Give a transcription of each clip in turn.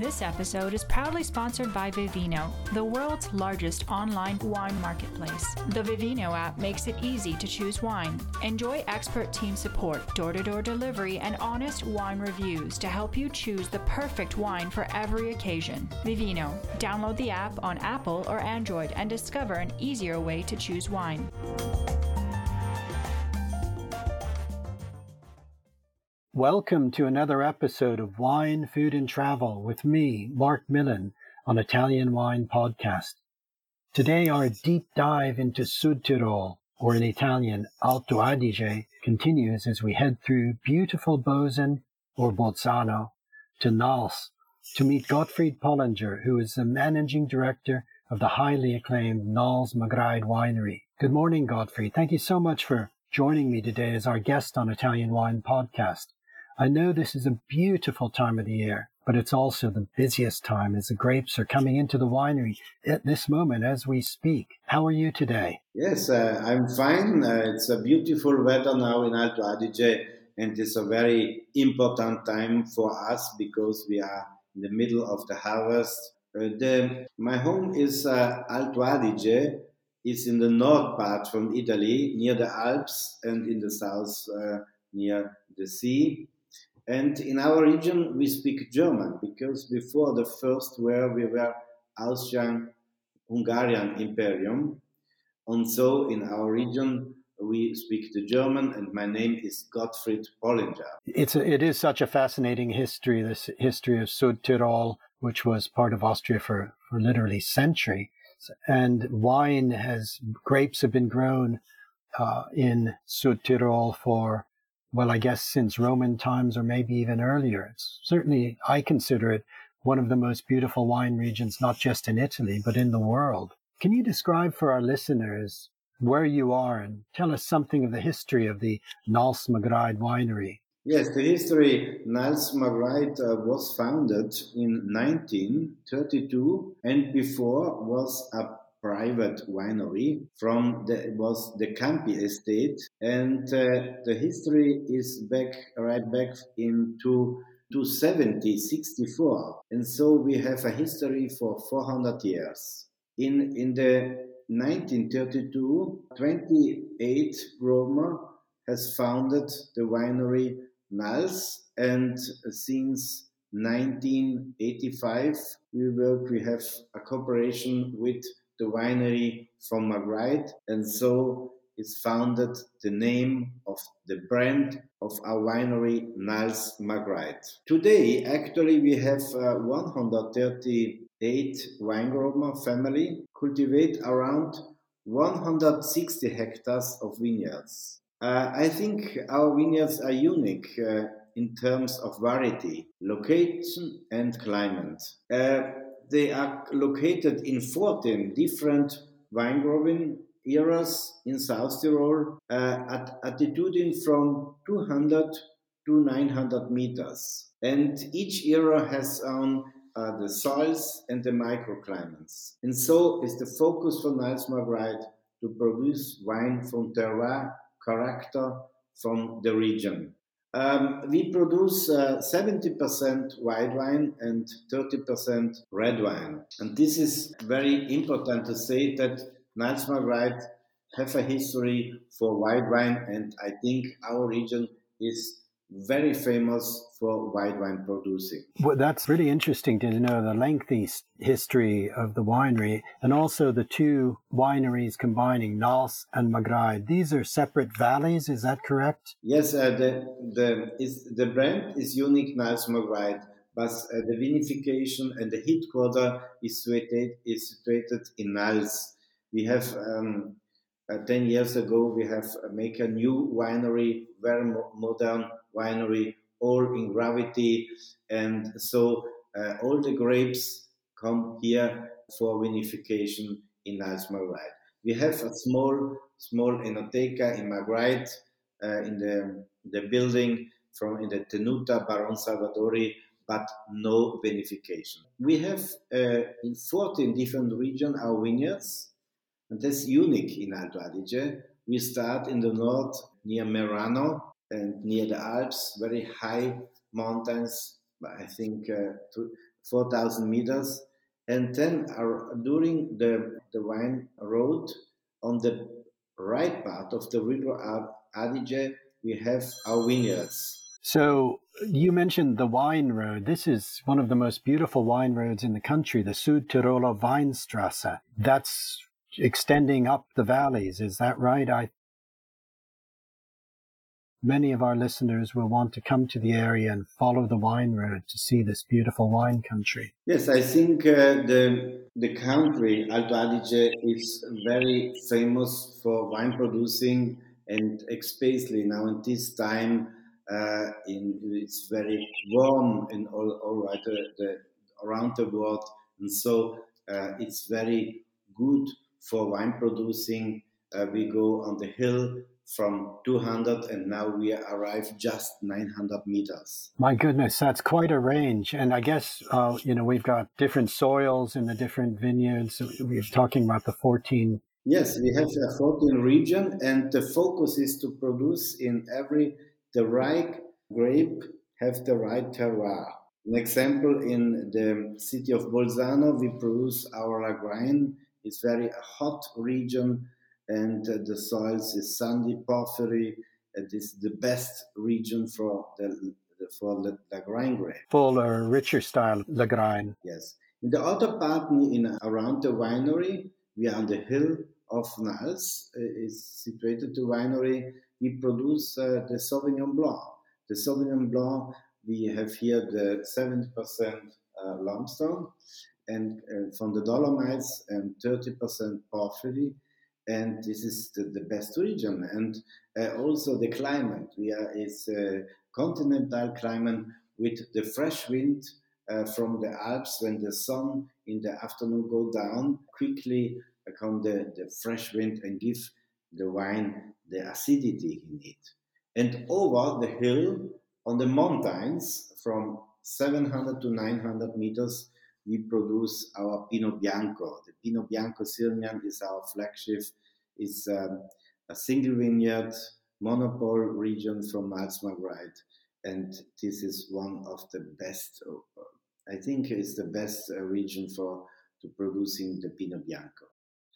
This episode is proudly sponsored by Vivino, the world's largest online wine marketplace. The Vivino app makes it easy to choose wine. Enjoy expert team support, door to door delivery, and honest wine reviews to help you choose the perfect wine for every occasion. Vivino. Download the app on Apple or Android and discover an easier way to choose wine. Welcome to another episode of Wine, Food and Travel with me, Marc Millon, on Italian Wine Podcast. Today our deep dive into Südtirol, or in Italian Alto Adige, continues as we head through beautiful Bozen, or Bolzano, to Nals, to meet Gottfried Pollinger, who is the managing director of the highly acclaimed Nals Margreid Winery. Good morning, Gottfried. Thank you so much for joining me today as our guest on Italian Wine Podcast. I know this is a beautiful time of the year, but it's also the busiest time as the grapes are coming into the winery at this moment as we speak. How are you today? Yes, uh, I'm fine. Uh, it's a beautiful weather now in Alto Adige, and it's a very important time for us because we are in the middle of the harvest. Uh, the, my home is uh, Alto Adige. It's in the north part from Italy, near the Alps, and in the south uh, near the sea. And in our region, we speak German because before the First War, we were Austrian Hungarian Imperium. And so in our region, we speak the German, and my name is Gottfried Pollinger. It's a, it is such a fascinating history, this history of Sud Südtirol, which was part of Austria for, for literally centuries. And wine has, grapes have been grown uh, in Südtirol for well, I guess since Roman times or maybe even earlier. It's certainly, I consider it one of the most beautiful wine regions, not just in Italy, but in the world. Can you describe for our listeners where you are and tell us something of the history of the Nals Margreid winery? Yes, the history Nals Margreid uh, was founded in 1932 and before was a private winery from the was the Campi estate, and uh, the history is back right back into 270 64 and so we have a history for 400 years. In in the 1932 28 grower has founded the winery Nals and since 1985 we work we have a cooperation with the winery from Margreid, and so is founded the name of the brand of our winery, Nals Margreid. Today, actually, we have uh, 138 winegrower family cultivate around 160 hectares of vineyards. Uh, I think our vineyards are unique uh, in terms of variety, location, and climate. They are located in 14 different wine growing areas in South Tyrol uh, at altitude from 200 to 900 meters. And each era has um, uh, the soils and the microclimates. And so is the focus for Nals Margreid to produce wine from terroir character from the region. Um, we produce uh, 70% white wine and 30% red wine. And this is very important to say that Nals Margreid have a history for white wine, and I think our region is very famous for white wine producing. Well, that's really interesting to know the lengthy history of the winery and also the two wineries combining Nals and Margreid. These are separate valleys, is that correct? Yes, uh, the, the, is, the brand is unique Nals Margreid, but uh, the vinification and the headquarter is situated, is situated in Nals. We have um, uh, 10 years ago, we have uh, make a new winery, very mo- modern winery, all in gravity. And so uh, all the grapes come here for vinification in Nals Margreid. We have a small, small enoteca in Margreid uh, in the, the building from in the Tenuta Baron Salvadori, but no vinification. We have uh, in 14 different regions our vineyards, and that's unique in Alto Adige. We start in the north near Merano and near the Alps, very high mountains, I think uh, 4,000 meters. And then our, during the, the wine road, on the right part of the river Adige, we have our vineyards. So you mentioned the wine road. This is one of the most beautiful wine roads in the country, the Südtiroler Weinstrasse. That's extending up the valleys. Is that right? I many of our listeners will want to come to the area and follow the wine road to see this beautiful wine country. Yes, I think uh, the the country Alto Adige is very famous for wine producing, and especially now in this time, uh, in it's very warm and all, all right uh, the, around the world, and so uh, it's very good for wine producing. Uh, we go on the hill from 200 and now we arrive just 900 meters. My goodness, that's quite a range. And I guess, uh, you know, we've got different soils in the different vineyards. We're talking about the 14. Yes, we have a 14 region and the focus is to produce in every, the right grape have the right terroir. An example in the city of Bolzano, we produce our Lagrein. It's very hot region and uh, the soils is sandy porphyry. It is the best region for the for the Lagrein grape. Fuller, richer style Lagrein. Yes. In the other part, in around the winery, we are on the hill of Nals. Uh, is situated the winery. We produce uh, the Sauvignon Blanc. The Sauvignon Blanc, we have here the 70% uh, limestone, and uh, from the Dolomites, and 30% porphyry and this is the, the best region. And uh, also the climate. We are is a continental climate with the fresh wind uh, from the Alps when the sun in the afternoon go down quickly come the, the fresh wind and give the wine the acidity in it. And over the hill on the mountains from 700 to 900 meters we produce our Pinot Bianco. The Pinot Bianco Sirmian is our flagship. It's um, a single vineyard monopole region from Nals Margreid, and this is one of the best. I think it's the best uh, region for to producing the Pinot Bianco.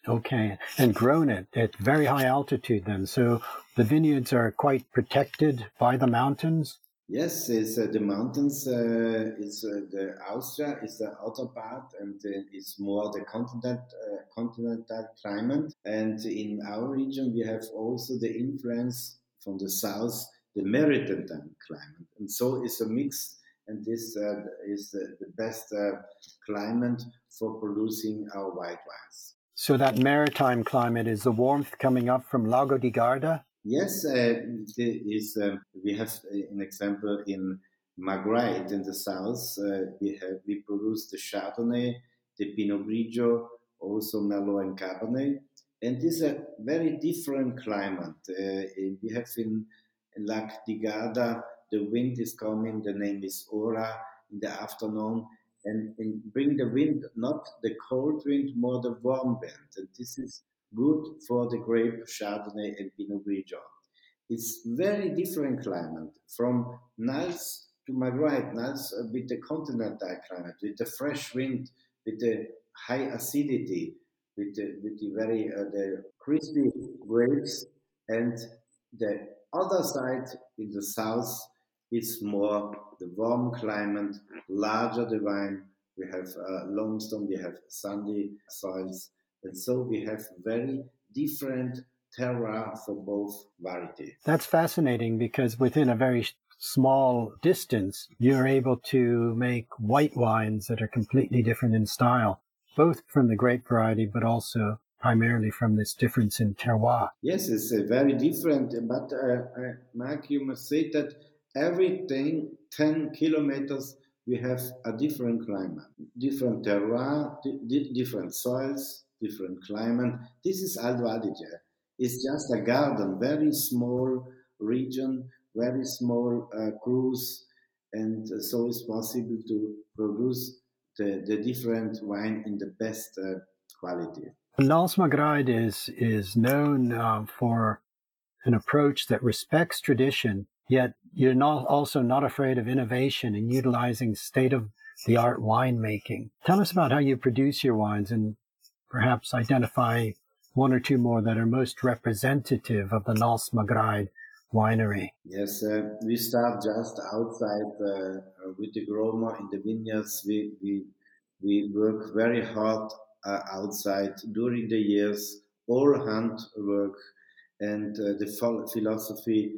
Okay, and grown it at very high altitude then. So the vineyards are quite protected by the mountains. Yes, it's uh, the mountains. Uh, it's uh, the Austria is the outer part, and it's more the continent, uh, continental climate. And in our region, we have also the influence from the south, the maritime climate, and so it's a mix. And this uh, is the, the best uh, climate for producing our white wines. So that maritime climate is the warmth coming up from Lago di Garda Yes, uh, is, uh, we have an example in Margreid in the south. Uh, we have we produce the Chardonnay, the Pinot Grigio, also Merlot and Cabernet, and this is a very different climate. Uh, we have in Lac di Garda, the wind is coming. The name is Ora in the afternoon, and, and bring the wind, not the cold wind, more the warm wind, and this is good for the grape Chardonnay and Pinot Grigio. It's very different climate from Nals to Margreid. Nals uh, with the continental climate, with the fresh wind, with the high acidity, with the, with the very uh, the crispy grapes, and the other side in the south is more the warm climate, larger the vine. We have uh, limestone, we have sandy soils, and so we have very different terroir for both varieties. That's fascinating because within a very small distance, you're able to make white wines that are completely different in style, both from the grape variety, but also primarily from this difference in terroir. Yes, it's very different. But uh, uh, Marc, you must say that every 10, 10 kilometers we have a different climate, different terroir, di- different soils, different climate. This is Alto Adige. It's just a garden, very small region, very small uh, cruise, and so it's possible to produce the, the different wine in the best uh, quality. Nals Margreid is is known uh, for an approach that respects tradition, yet you're not also not afraid of innovation and utilizing state of the art winemaking. Tell us about how you produce your wines and perhaps identify one or two more that are most representative of the Nals Margreid winery. Yes, uh, we start just outside uh, with the Groma in the vineyards. We, we, we work very hard uh, outside during the years, all hand work, and uh, the philosophy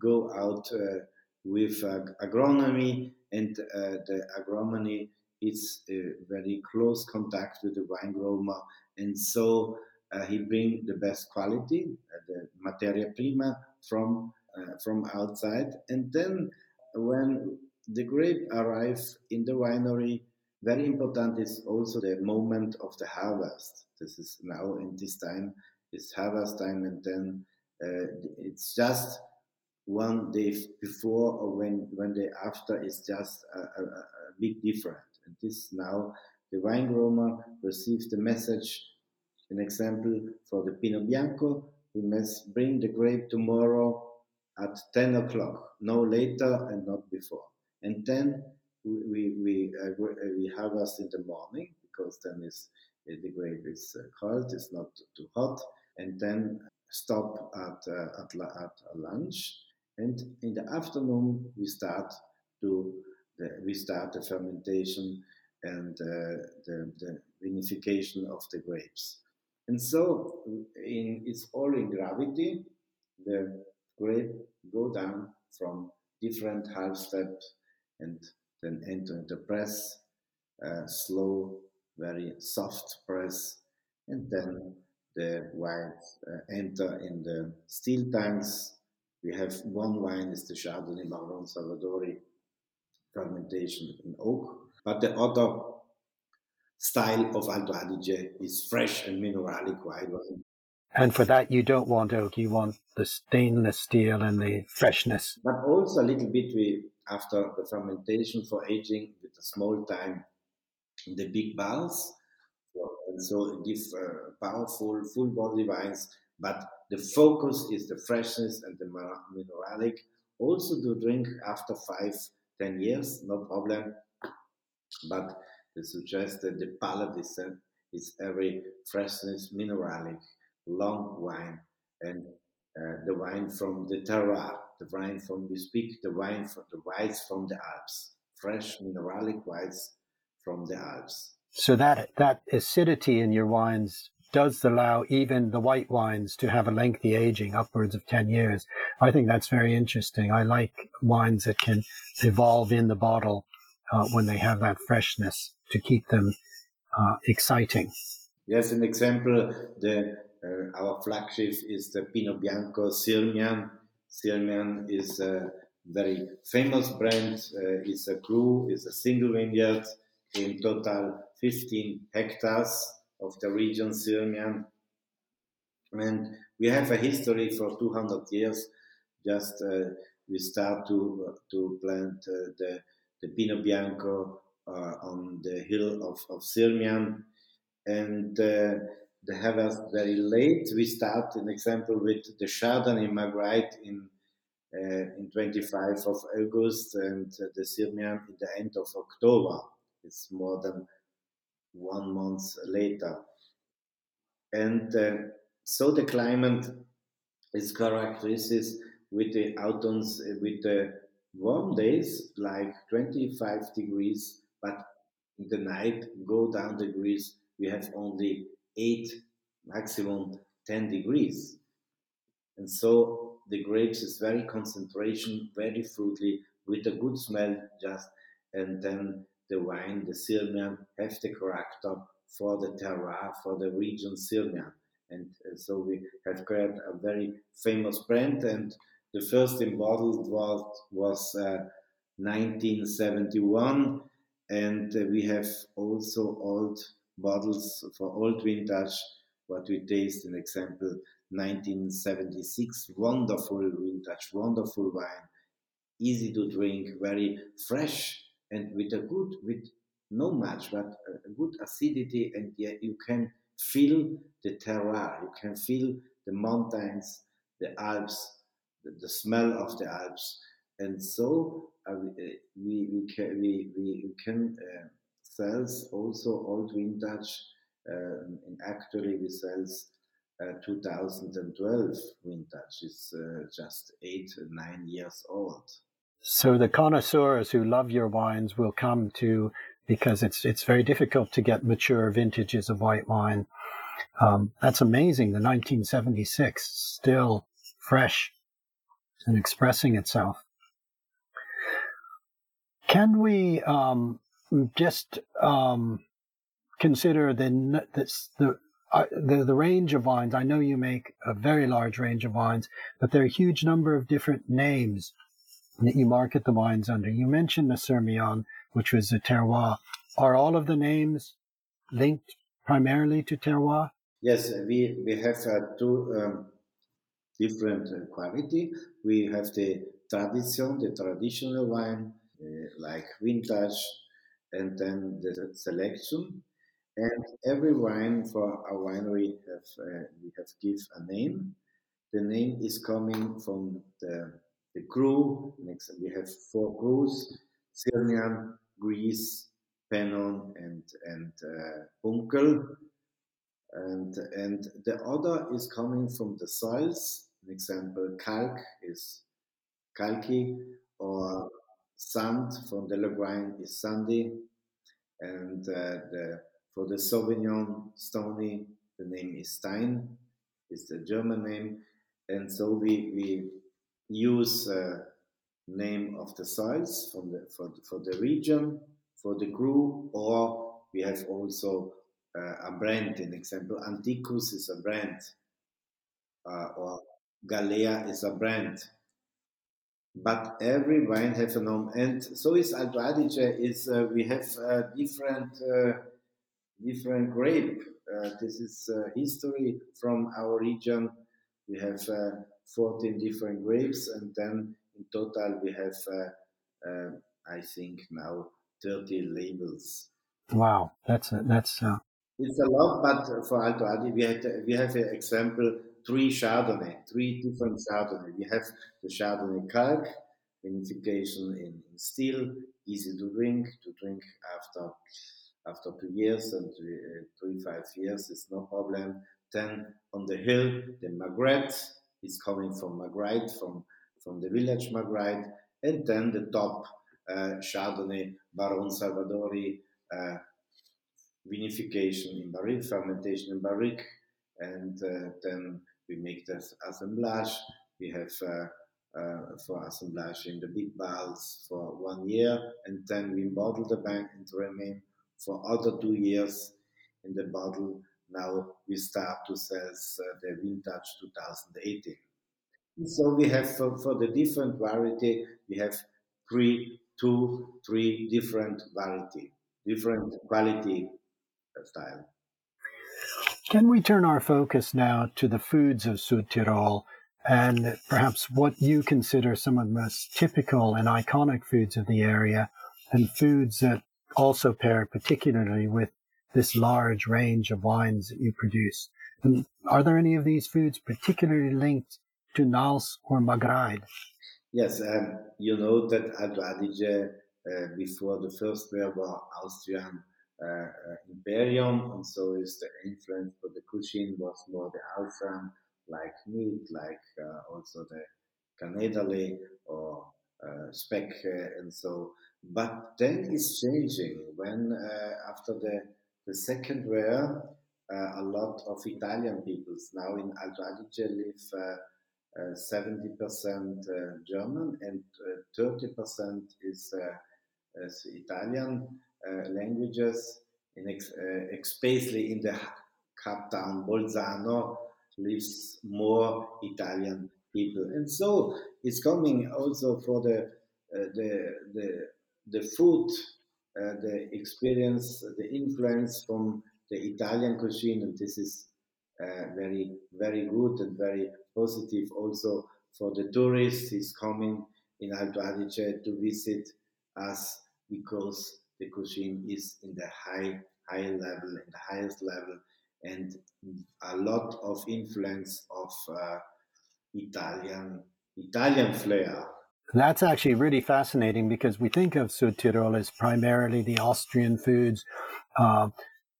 go out uh, with agronomy, and the agronomy is very close contact with the wine grower, and so uh, he bring the best quality, uh, the materia prima from uh, from outside, and then when the grape arrives in the winery, very important is also the moment of the harvest. This is now in this time, it's harvest time, and then uh, it's just one day before or when when day after is just a, a, a big difference. And this now the wine grower receives the message. An example for the Pinot Bianco, we must bring the grape tomorrow at 10 o'clock, no later and not before. And then we we uh, uh, we harvest in the morning because then is uh, the grape is cold, it's not too hot, and then stop at at, at lunch. And in the afternoon we start to the, we start the fermentation and uh, the, the vinification of the grapes. And so in, it's all in gravity. The grape go down from different half steps and then enter the press, uh, slow, very soft press, and then the wine uh, enter in the steel tanks. We have one wine is the Chardonnay Baron Salvadori fermentation in oak, but the other style of Alto Adige is fresh and mineralic white wine. And for that, you don't want oak, you want the stainless steel and the freshness. But also a little bit we after the fermentation for aging with a small time in the big barrels. And so it gives uh, powerful, full body wines, but the focus is the freshness and the mineralic. Also to drink after five, ten years, no problem. But they suggest that the palate is, is every freshness, mineralic, long wine, and uh, the wine from the terroir the wine from we speak the wine from the whites from the Alps, fresh mineralic whites from the Alps. So that that acidity in your wines does allow even the white wines to have a lengthy aging, upwards of ten years. I think that's very interesting. I like wines that can evolve in the bottle uh, when they have that freshness to keep them uh, exciting. Yes, an example, the uh, our flagship is the Pinot Bianco Sirmian Sirmian is a very famous brand. Uh, it's a crew, it's a single vineyard in total 15 hectares of the region Sirmian. And we have a history for 200 years. Just uh, we start to to plant uh, the the Pinot Bianco uh, on the hill of, of Sirmian, and the harvest very late. We start, an example, with the Chardonnay Margreid in uh, in 25 of August and uh, the Sirmian in the end of October. It's more than one month later. And uh, so the climate is characteristic with the autumns, uh, with the warm days, like 25 degrees, but in the night go down degrees, we have only 8, maximum 10 degrees. And so the grapes is very concentration, very fruity, with a good smell just, and then the wine, the Sirmian, have the character for the terroir, for the region Sirmian. And uh, so we have created a very famous brand. And the first bottled was, was uh, 1971. And uh, we have also old bottles for old vintage, what we taste, an example, 1976, wonderful vintage, wonderful wine, easy to drink, very fresh, and with a good, with no much, but a good acidity, and yet you can feel the terroir, you can feel the mountains, the Alps, the, smell of the Alps, and so uh, we, we, can, we, we can uh, sell also old vintage, uh, and actually we sell uh, 2012 vintage, it's uh, just eight, nine years old. So the connoisseurs who love your wines will come to because it's it's very difficult to get mature vintages of white wine. Um, that's amazing. The 1976 still fresh and expressing itself. Can we um, just um, consider the the uh, the, the range of wines? I know you make a very large range of wines, but there are a huge number of different names that you market the wines under. You mentioned the Sirmian, which was a terroir. Are all of the names linked primarily to terroir? Yes, we, we have uh, two um, different uh, quality. We have the tradition, the traditional wine, uh, like vintage, and then the selection. And every wine for our winery have uh, we have give a name. The name is coming from the the cru. Next, we have four crews: Sirmian, Greece, Penon, and and uh, Punggl. And and the other is coming from the soils. An example, calc is calci, or sand from the is sandy, and uh, the for the Sauvignon Stony, the name is Stein, is the German name, and so we we use uh, name of the soils from the for, for the region for the group, or we have also uh, a brand. An example, Antiquus is a brand, uh, or Galea is a brand. But every wine has a name, and so is Alto Adige. Is uh, we have uh, different uh, different grape. Uh, this is history from our region. We have 14 different grapes, and then in total we have, I think now 30 labels. Wow, that's a, that's. Uh... It's a lot, but for Alto Adige, we have we have an example three Chardonnay, three different Chardonnay. We have the Chardonnay Calc, vinification in, in still, easy to drink, to drink after after two years and three, uh, three five years is no problem. Then on the hill, the Margreid is coming from Margreid, from from the village Margreid, and then the top uh, Chardonnay Baron Salvadori uh, vinification in barrique, fermentation in barrique, and uh, then we make this assemblage. We have uh, for assemblage in the big barrels for one year, and then we bottle the bank and remain for other two years in the bottle. Now we start to sell uh, the vintage 2018. So we have for, for the different variety, we have three, two, three different variety, different quality style. Can we turn our focus now to the foods of Südtirol and perhaps what you consider some of the most typical and iconic foods of the area and foods that also pair particularly with this large range of wines that you produce? And are there any of these foods particularly linked to Nals or Margreid? Yes, um, you know that Alto Adige, uh, before the First World War, Austrian uh, uh, imperium, and so is the influence for the cuisine was more the Alfran, like meat, like uh, also the canedale or speck, and so. But then it's changing when after the the second war, a lot of Italian peoples now in Alto Adige live. Uh, 70% uh, German and 30% uh, is, is Italian languages, in ex, especially in the Cape Town, Bolzano, lives more Italian people, and so it's coming also for the uh, the the the food, uh, the experience, the influence from the Italian cuisine, and this is uh, very very good and very positive also for the tourists. Is coming in Alto Adige to visit us because the cuisine is in the high high level, in the highest level, and a lot of influence of uh, Italian Italian flair. That's actually really fascinating because we think of Südtirol as primarily the Austrian foods, uh,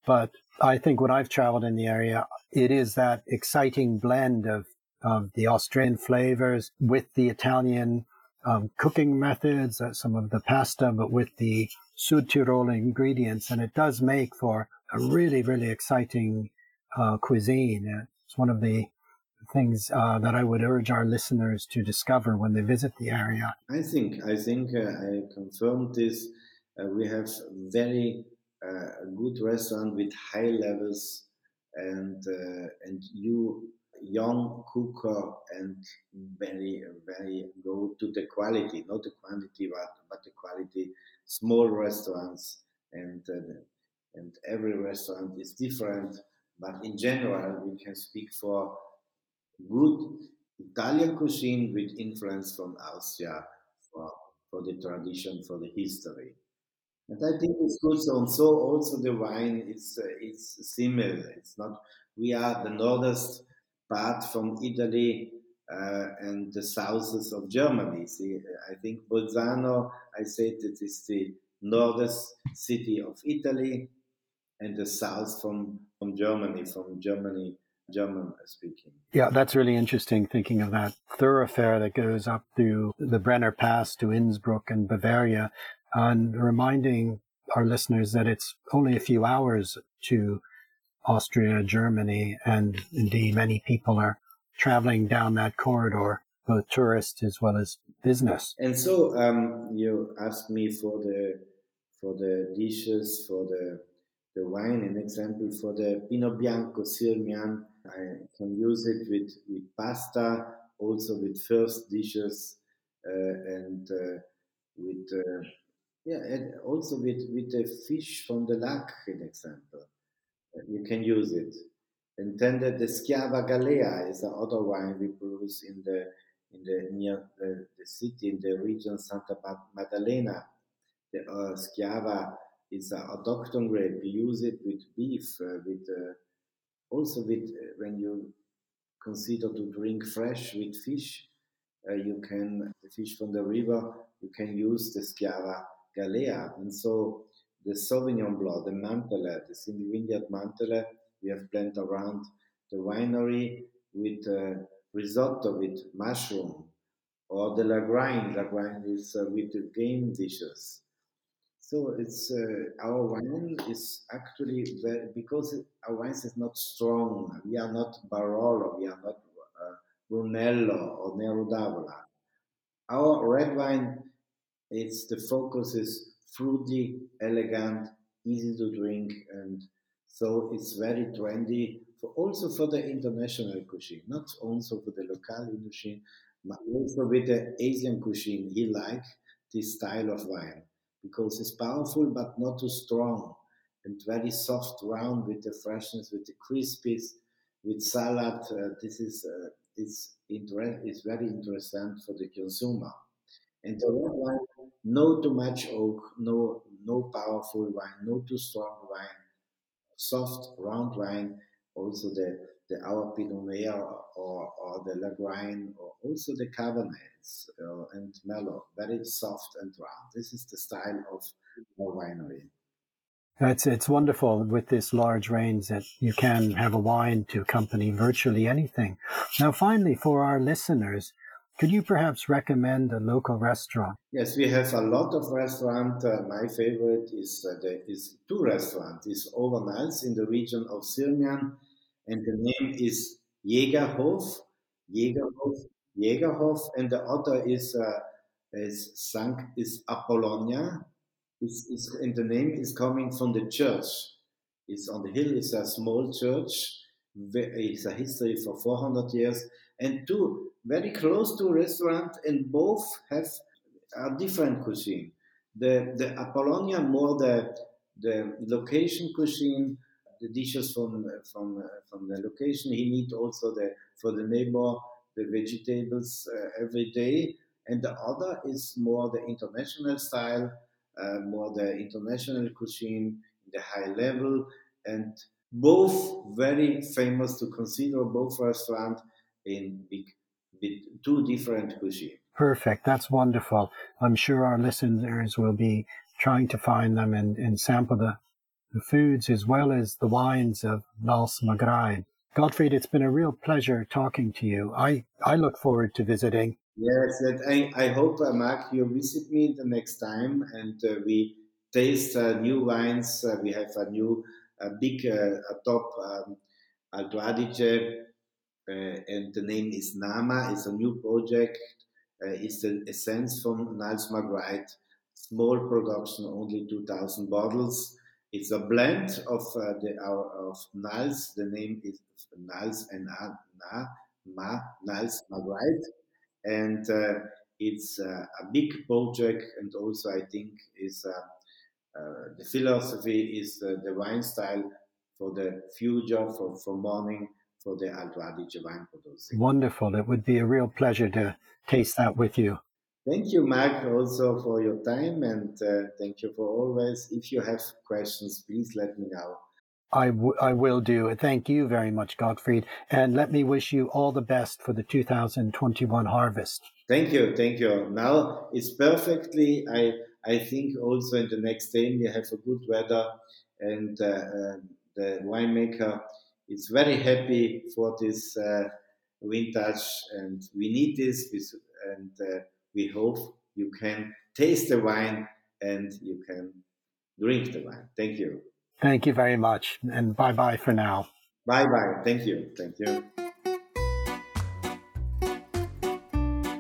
but I think when I've traveled in the area, it is that exciting blend of of the Austrian flavors with the Italian um, cooking methods, uh, some of the pasta, but with the Südtirol ingredients, and it does make for a really, really exciting uh, cuisine. It's one of the things uh, that I would urge our listeners to discover when they visit the area. I think I think uh, I confirmed this. Uh, we have very uh, good restaurant with high levels, and and you young cooker and very very go to the quality not the quantity but but the quality small restaurants and uh, and every restaurant is different but in general we can speak for good italian cuisine with influence from austria for, for the tradition for the history and I think it's good. So, so also the wine is uh, it's similar. It's not. We are the northest part from Italy uh, and the souths of Germany. See, I think Bolzano, I said it is the northern city of Italy and the south from, from Germany, from Germany, German speaking. Yeah, that's really interesting thinking of that thoroughfare that goes up through the Brenner Pass to Innsbruck and Bavaria and reminding our listeners that it's only a few hours to Austria, Germany, and indeed many people are traveling down that corridor, both tourist as well as business. And so um, you asked me for the for the dishes, for the the wine, an example for the Pinot Bianco Sirmian. I can use it with, with pasta, also with first dishes, uh, and uh, with uh, yeah, and also with with the fish from the lake, an example you can use it. And then the, the Schiava Galea is the other wine we produce in the in the near the, the city in the region Santa Maddalena. The uh, Schiava is a autochthon grape. We use it with beef, uh, with uh, also with uh, when you consider to drink fresh with fish. Uh, you can the fish from the river. You can use the Schiava Galea, and so the Sauvignon Blanc, the Mantele, the single vineyard Mantele, we have planted around the winery with uh, risotto with mushroom, or the Lagrein. Lagrein is uh, with game dishes. So it's uh, our wine is actually because our wine is not strong. We are not Barolo, we are not uh, Brunello or Nero d'Avola. Our red wine, it's the focus is fruity, elegant, easy to drink, and so it's very trendy for also for the international cuisine, not also for the local cuisine, but also with the Asian cuisine. He like this style of wine because it's powerful but not too strong and very soft, round with the freshness, with the crispies, with salad. Uh, this is uh, it's inter- it's very interesting for the consumer. And the red wine, no too much oak, no no powerful wine, no too strong wine, soft round wine. Also the the our Pinot Noir or, or the Lagrein or also the Cabernets uh, and Merlot, very soft and round. This is the style of our winery. It's it's wonderful with this large range that you can have a wine to accompany virtually anything. Now, finally, for our listeners, could you perhaps recommend a local restaurant? Yes, we have a lot of restaurants. Uh, my favorite is uh, the, is two restaurants. Is Overnals in the region of Sirmian, and the name is Jägerhof, Jägerhof, Jägerhof, and the other is uh, is Sankt is Apollonia. It's, it's, and the name is coming from the church. It's on the hill It's a small church. It's a history for 400 years, and two very close to restaurant, and both have a different cuisine. The the Apollonia more the the location cuisine, the dishes from from from the location. He need also the for the neighbor the vegetables uh, every day, and the other is more the international style, uh, more the international cuisine, the high level, and both very famous to consider both restaurants in big, big two different cuisine. Perfect. That's wonderful. I'm sure our listeners will be trying to find them and, and sample the, the foods as well as the wines of Nals Margreid. Gottfried, it's been a real pleasure talking to you. I, I look forward to visiting. Yes, I, I hope, uh, Marc, you visit me the next time and uh, we taste uh, new wines. Uh, we have a new big uh, a top um, Alto Adige, uh, and the name is Nama. It's a new project. it's the essence from Nals Margreid. Small production, only 2,000 bottles. It's a blend of uh, the our, of Nals. The name is Nals and Na Ma Nals Margreid, and uh, it's uh, a big project. And also, I think is uh, the philosophy is uh, the wine style for the future, for, for morning, for the Alto Adige wine producing. Wonderful. It would be a real pleasure to taste that with you. Thank you, Marc, also for your time, and uh, thank you for always. If you have questions, please let me know. I, w- I will do. Thank you very much, Gottfried. And let me wish you all the best for the 2021 harvest. Thank you. Thank you. Now it's perfectly. I I think also in the next day we have a good weather and uh, uh, the winemaker is very happy for this uh, vintage and we need this and uh, we hope you can taste the wine and you can drink the wine. Thank you. Thank you very much and bye bye for now. Bye bye. Thank you. Thank you.